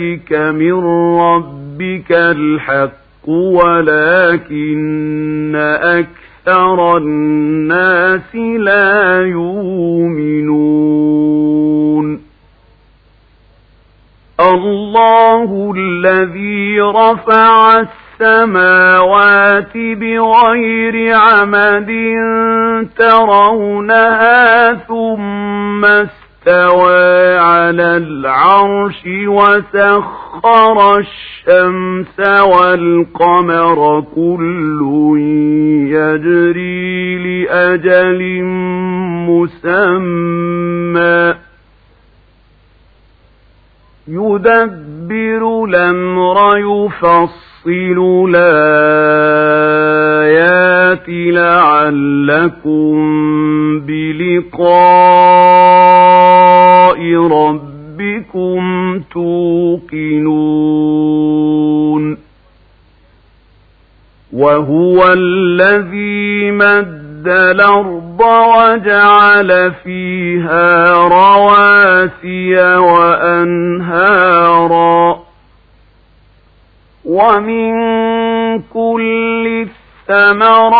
إليك من ربك الحق ولكن أكثر الناس لا يؤمنون. الله الذي رفع السماوات بغير عمد ترونها ثم استوى على العرش وسخر الشمس والقمر كل يجري لأجل مسمى. يدبر الأمر يفصل الآيات لعلكم بلقاء ربكم توقنون وهو الذي مد الأرض وجعل فيها رواسي وأنهارا ومن كل الثمرات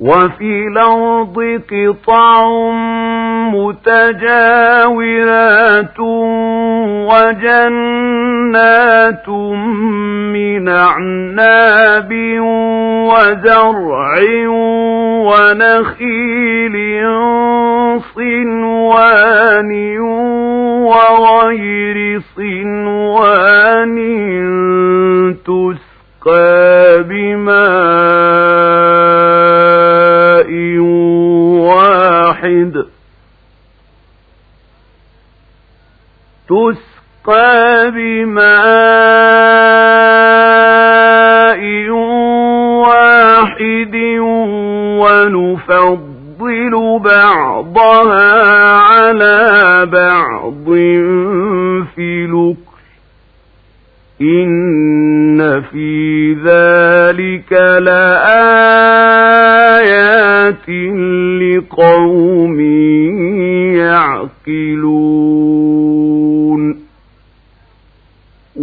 وفي الأرض قطع متجاورات وجنات من أعناب وزرع ونخيل صنوان وغير صنوان تسقى بماء تسقى بماء واحد ونفضل بعضها على بعض في لكل إن في ذلك لآيات لقوم يعقلون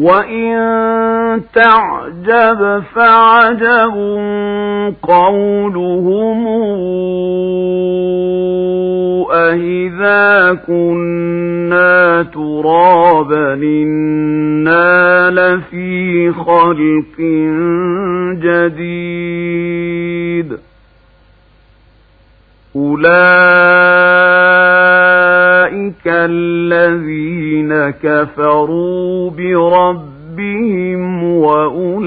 وإن تعجب فعجب قولهم أهذا كنا ترابا إنا لفي خلق جديد أولئك الذين كفروا بربهم وأولئك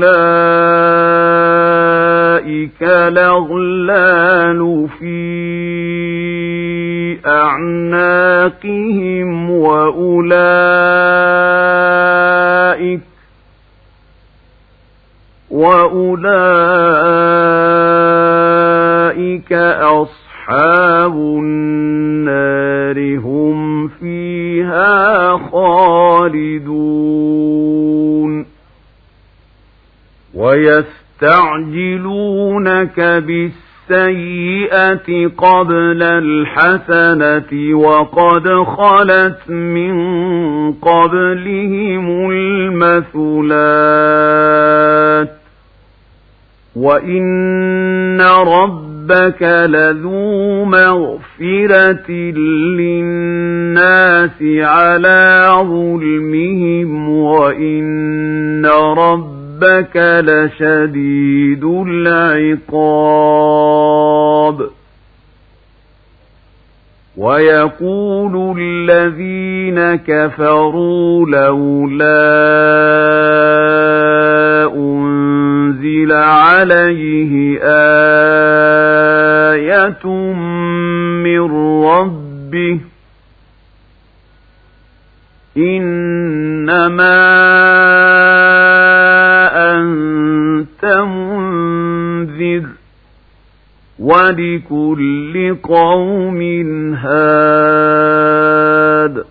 الأغلال في أعناقهم وأولئك وأولئك ويستعجلونك بالسيئة قبل الحسنة وقد خلت من قبلهم المثلات وإن ربك لذو مغفرة للناس على ظلمهم وإن ربك لشديد العقاب ويقول الذين كفروا لولا أنزل عليه آية من ربه إنما منذر ولكل قوم هاد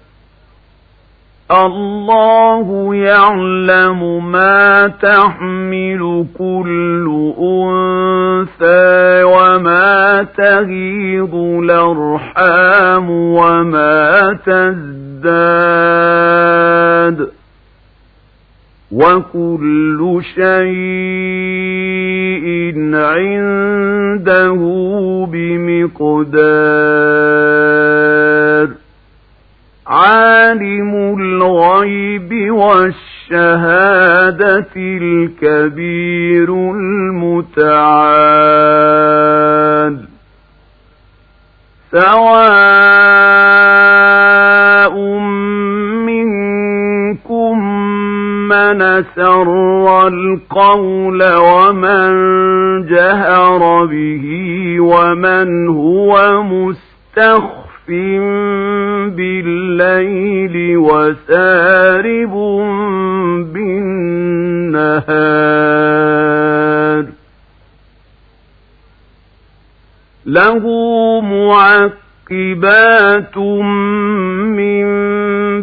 الله يعلم ما تحمل كل أنثى وما تغيض الأرحام وما تزداد وكل شيء عنده بمقدار عالم الغيب والشهادة الكبير المتعال سواء منكم من سر القول ومن جهر به ومن هو مستخف بالليل وسارب بالنهار. له معقبات من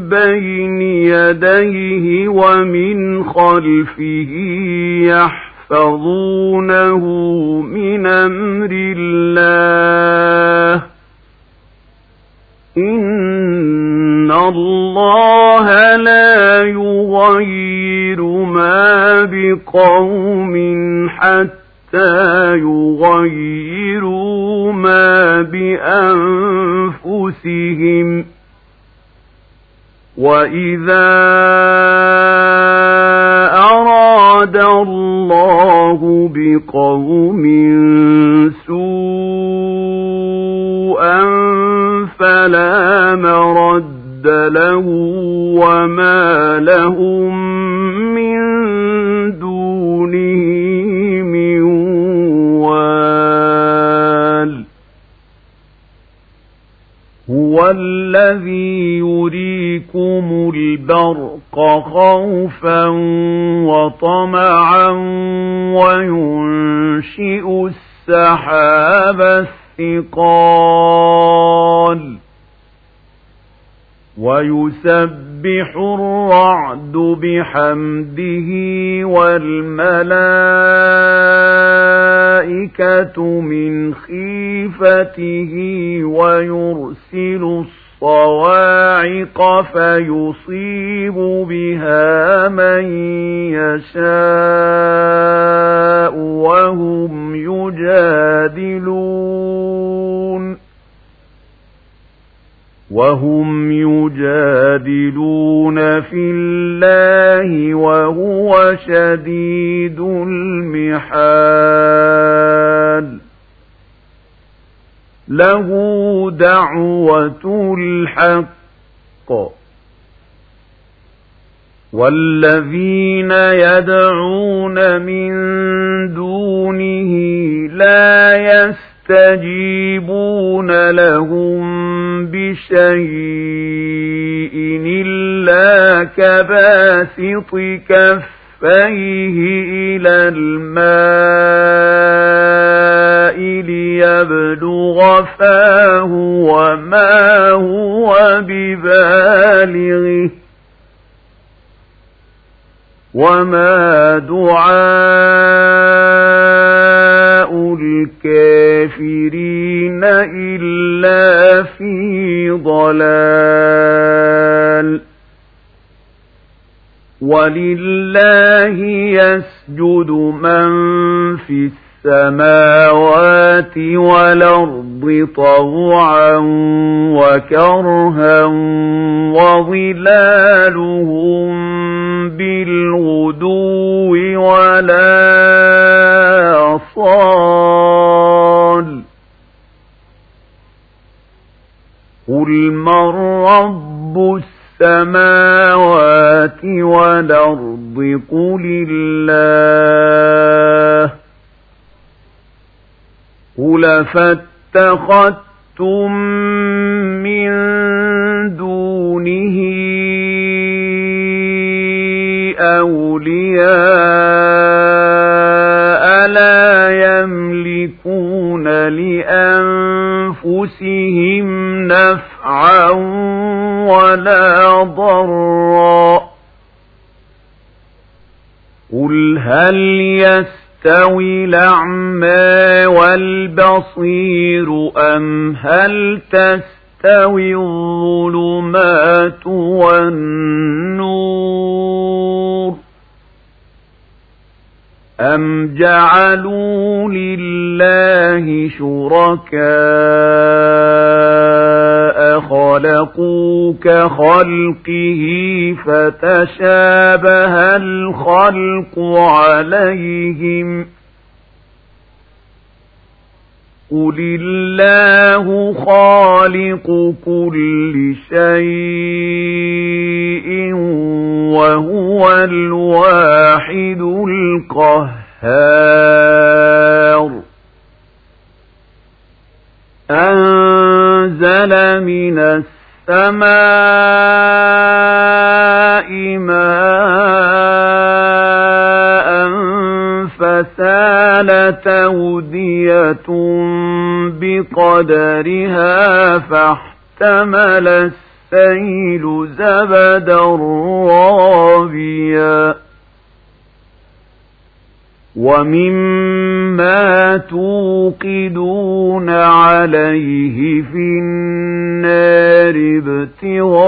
بين يديه ومن خلفه يحفظونه من أمر الله. إن الله لا يغير ما بقوم حتى يغيروا ما بأنفسهم وإذا أراد الله بقوم سوءا فلا مرد له وما لهم من الذي يريكم البرق خوفا وطمعا وينشئ السحاب الثقال ويسبح الرعد بحمده والملائكة من خيفته ويرسل الصواعق فيصيب بها من يشاء وهم يجادلون. وهم يجادلون في الله وهو شديد المحال له دعوة الحق والذين يدعون من دونه لا يستجيبون لهم بشيء إلا كباسط كفيه إلى الماء ليبلغ فاه وما هو ببالغه. وما دعاء الكافرين إلا في ضلال ولله يسجد من في السماوات والأرض طوعا وكرها وظلالهم بالغدو ولا صال. قل من رب السماوات والأرض؟ قل الله. قل فاتخذتم من دونه أولياء لا يملكون لأنفسهم نفعا ولا ضرا قل هل يستوي الأعمى والبصير أم هل تستوي الظلمات والنور أم جعلوا لله شركاء خلقوا كخلقه فتشابه الخلق عليهم قل الله خالق كل شيء وهو الواحد القهار. أنزل من السماء ماء فسالت أودية بقدرها فاحتمل السيل زبدا رابيا ومما توقدون عليه في النار ابتغاء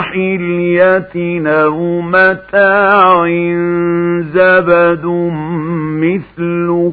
حلية أو متاع زبد مثله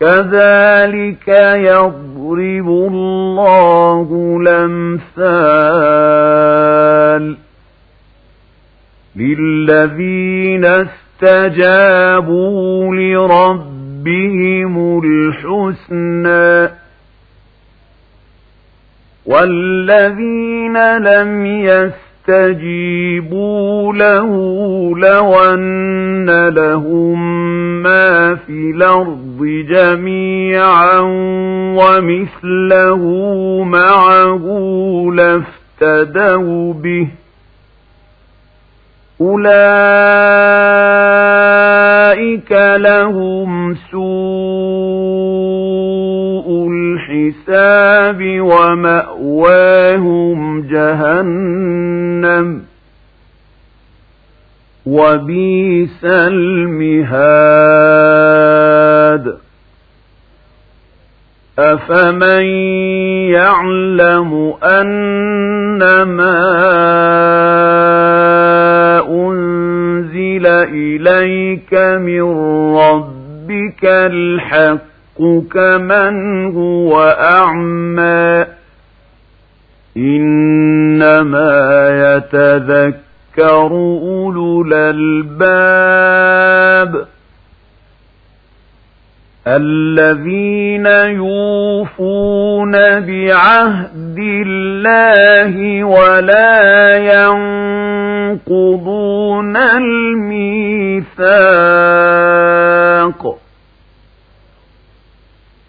كذلك يضرب الله الأمثال للذين استجابوا لربهم الحسنى والذين لم يستجيبوا له لو أن لهم ما في الأرض جميعا ومثله معه لافتدوا به أولئك لهم سوء الحساب ومأواهم جهنم وبيس المهاد. أفمن يعلم أنما أنزل إليك من ربك الحق كمن هو أعمى إنما يتذكر أولو الألباب الذين يوفون بعهد الله ولا ينقضون الميثاق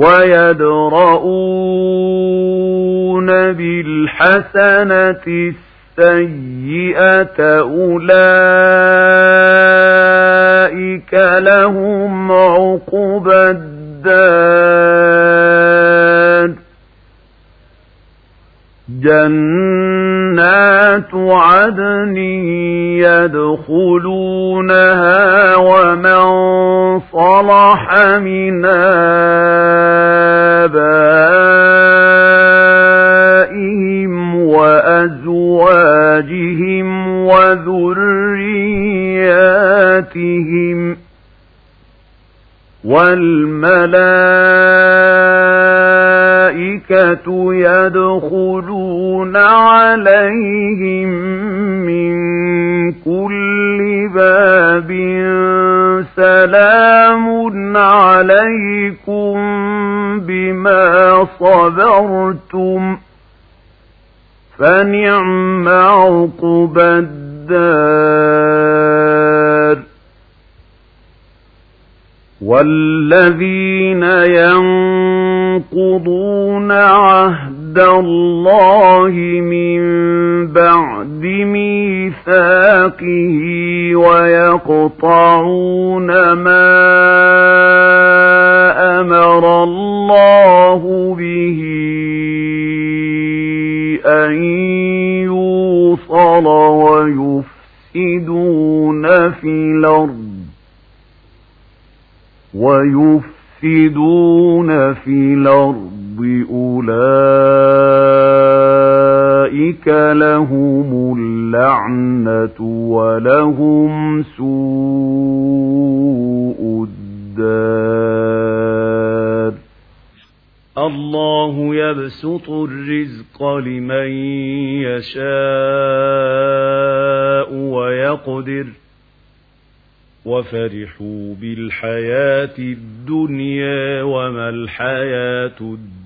ويدرؤون بالحسنة السيئة أولئك لهم عقبى الدار. جنات عدن يدخلونها ومن صلح من آبائهم وأزواجهم وذرياتهم والملائكة يدخلون عليهم من كل باب. سلام عليكم بما صبرتم. فنعم عقبى الدار. والذين ينقضون عهد الله من بعد ميثاقه ويقطعون ما أمر الله به أن يوصل ويفسدون في الأرض ويفسدون في الأرض أولئك لهم اللعنة ولهم سوء الدار. الله يبسط الرزق لمن يشاء ويقدر. وفرحوا بالحياة الدنيا وما الحياة الدنيا.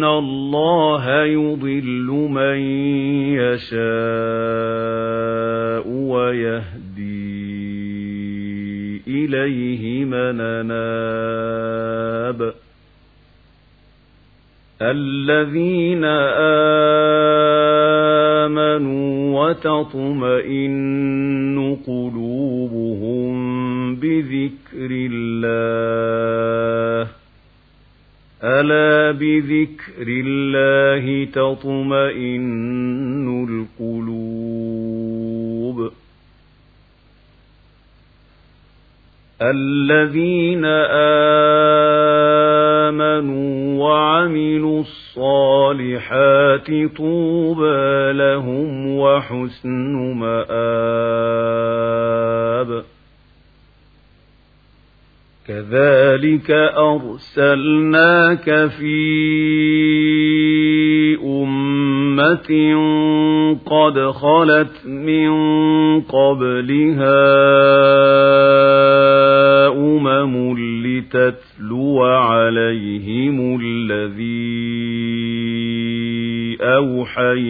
إن الله يضل من يشاء ويهدي إليه من أناب الذين آمنوا وتطمئن قلوبهم بذكر الله ألا بذكر الله تطمئن القلوب الذين آمنوا وعملوا الصالحات طوبى لهم وحسن مآب كذلك أرسلناك في أمة قد خلت من قبلها أمم لتتلو عليهم الذي أوحينا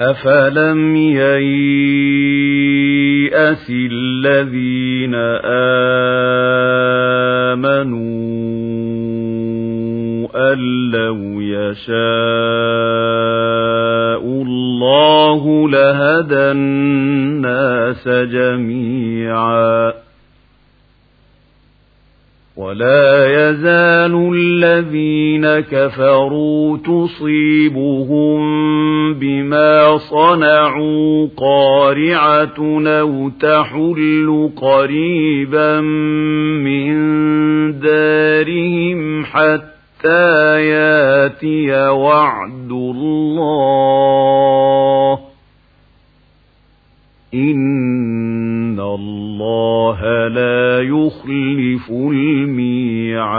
أفلم ييأس الذين آمنوا أن لو يشاء الله لهدى الناس جميعا ولا يزال الذين كفروا تصيبهم بما صنعوا قارعة أو تحل قريبا من دارهم حتى ياتي وعد الله إن الله لا يخلف الميعاد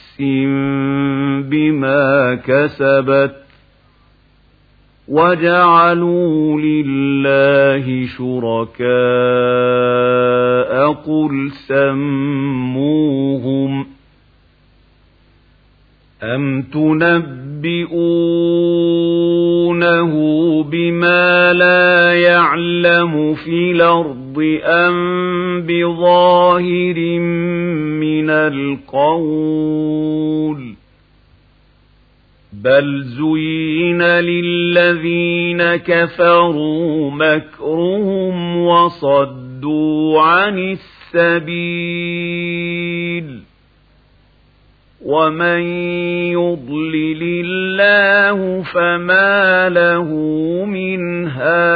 بما كسبت وجعلوا لله شركاء قل سموهم أم تنبئونه بما لا يعلم في الأرض أم بظاهر من القول بل زين للذين كفروا مكرهم وصدوا عن السبيل ومن يضلل الله فما له من هاد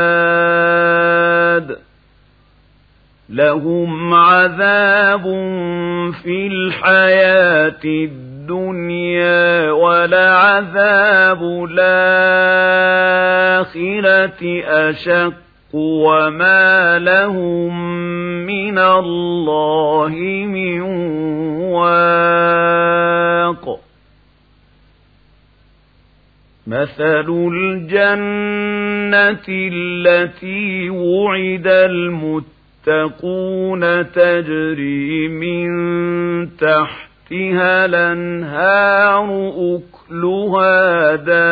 لهم عذاب في الحياة الدنيا ولعذاب الآخرة أشق وما لهم من الله من واق. مثل الجنة التي وعد المتقون تجري من تحتها الأنهار أكلها دائم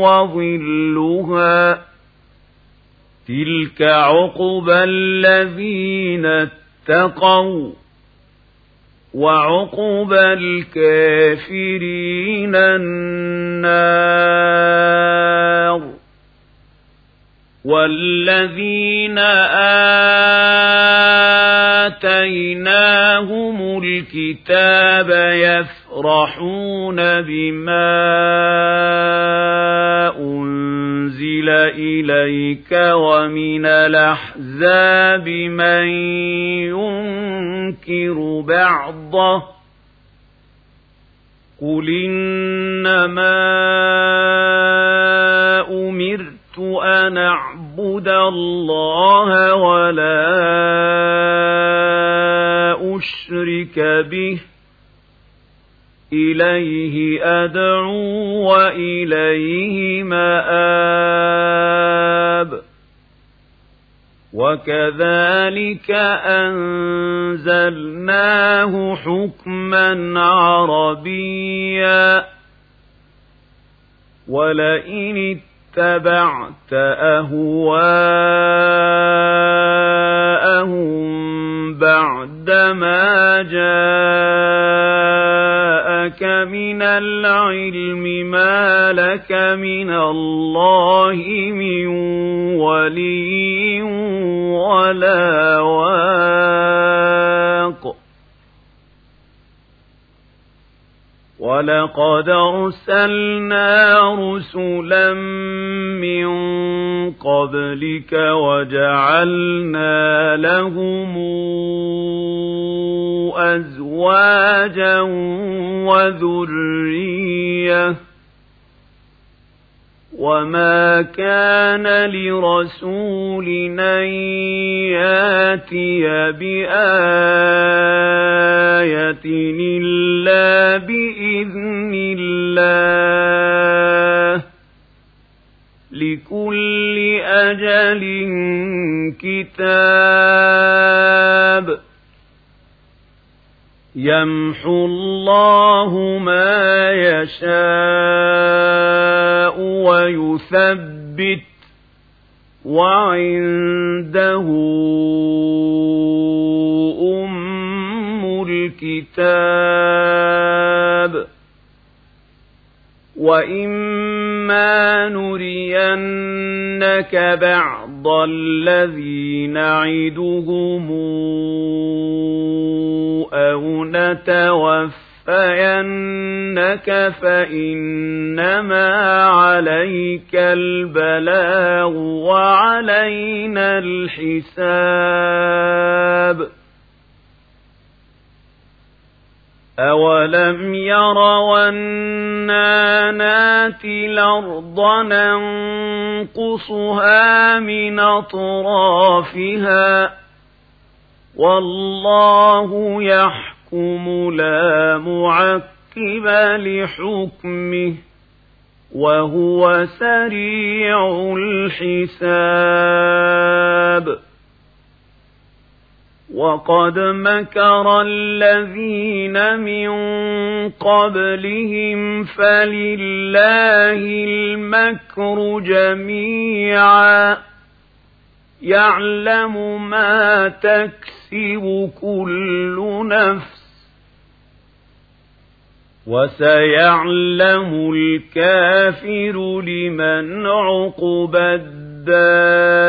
وظلها تلك عقبى الذين اتقوا وعقبى الكافرين النار والذين آتيناهم الكتاب يفرحون بما أنزل إليك ومن الأحزاب من ينكر بعضه قل إنما أمرت أن أعبد الله ولا أشرك به إليه أدعو وإليه مآب وكذلك أنزلناه حكما عربيا ولئن اتبعت أهواءهم بعدما جاءك من العلم ما لك من الله من ولي ولا واق ولقد أرسلنا رسلا من قبلك وجعلنا لهم أزواجا وذرية وما كان لرسول أن ياتي بآية إلا بإذن الله لكل أجل كتاب يمحو الله ما يشاء ويثبت وعنده أم الكتاب وإما نرينك بعض الذي نعدهم أو نتوفينك فإنما عليك البلاغ وعلينا الحساب أولم يروا أنا ناتي الأرض ننقصها من أطرافها والله يحكم لا معقب لحكمه وهو سريع الحساب وقد مكر الذين من قبلهم فلله المكر جميعا. يعلم ما تكسب كل نفس وسيعلم الكافر لمن عقب الدار.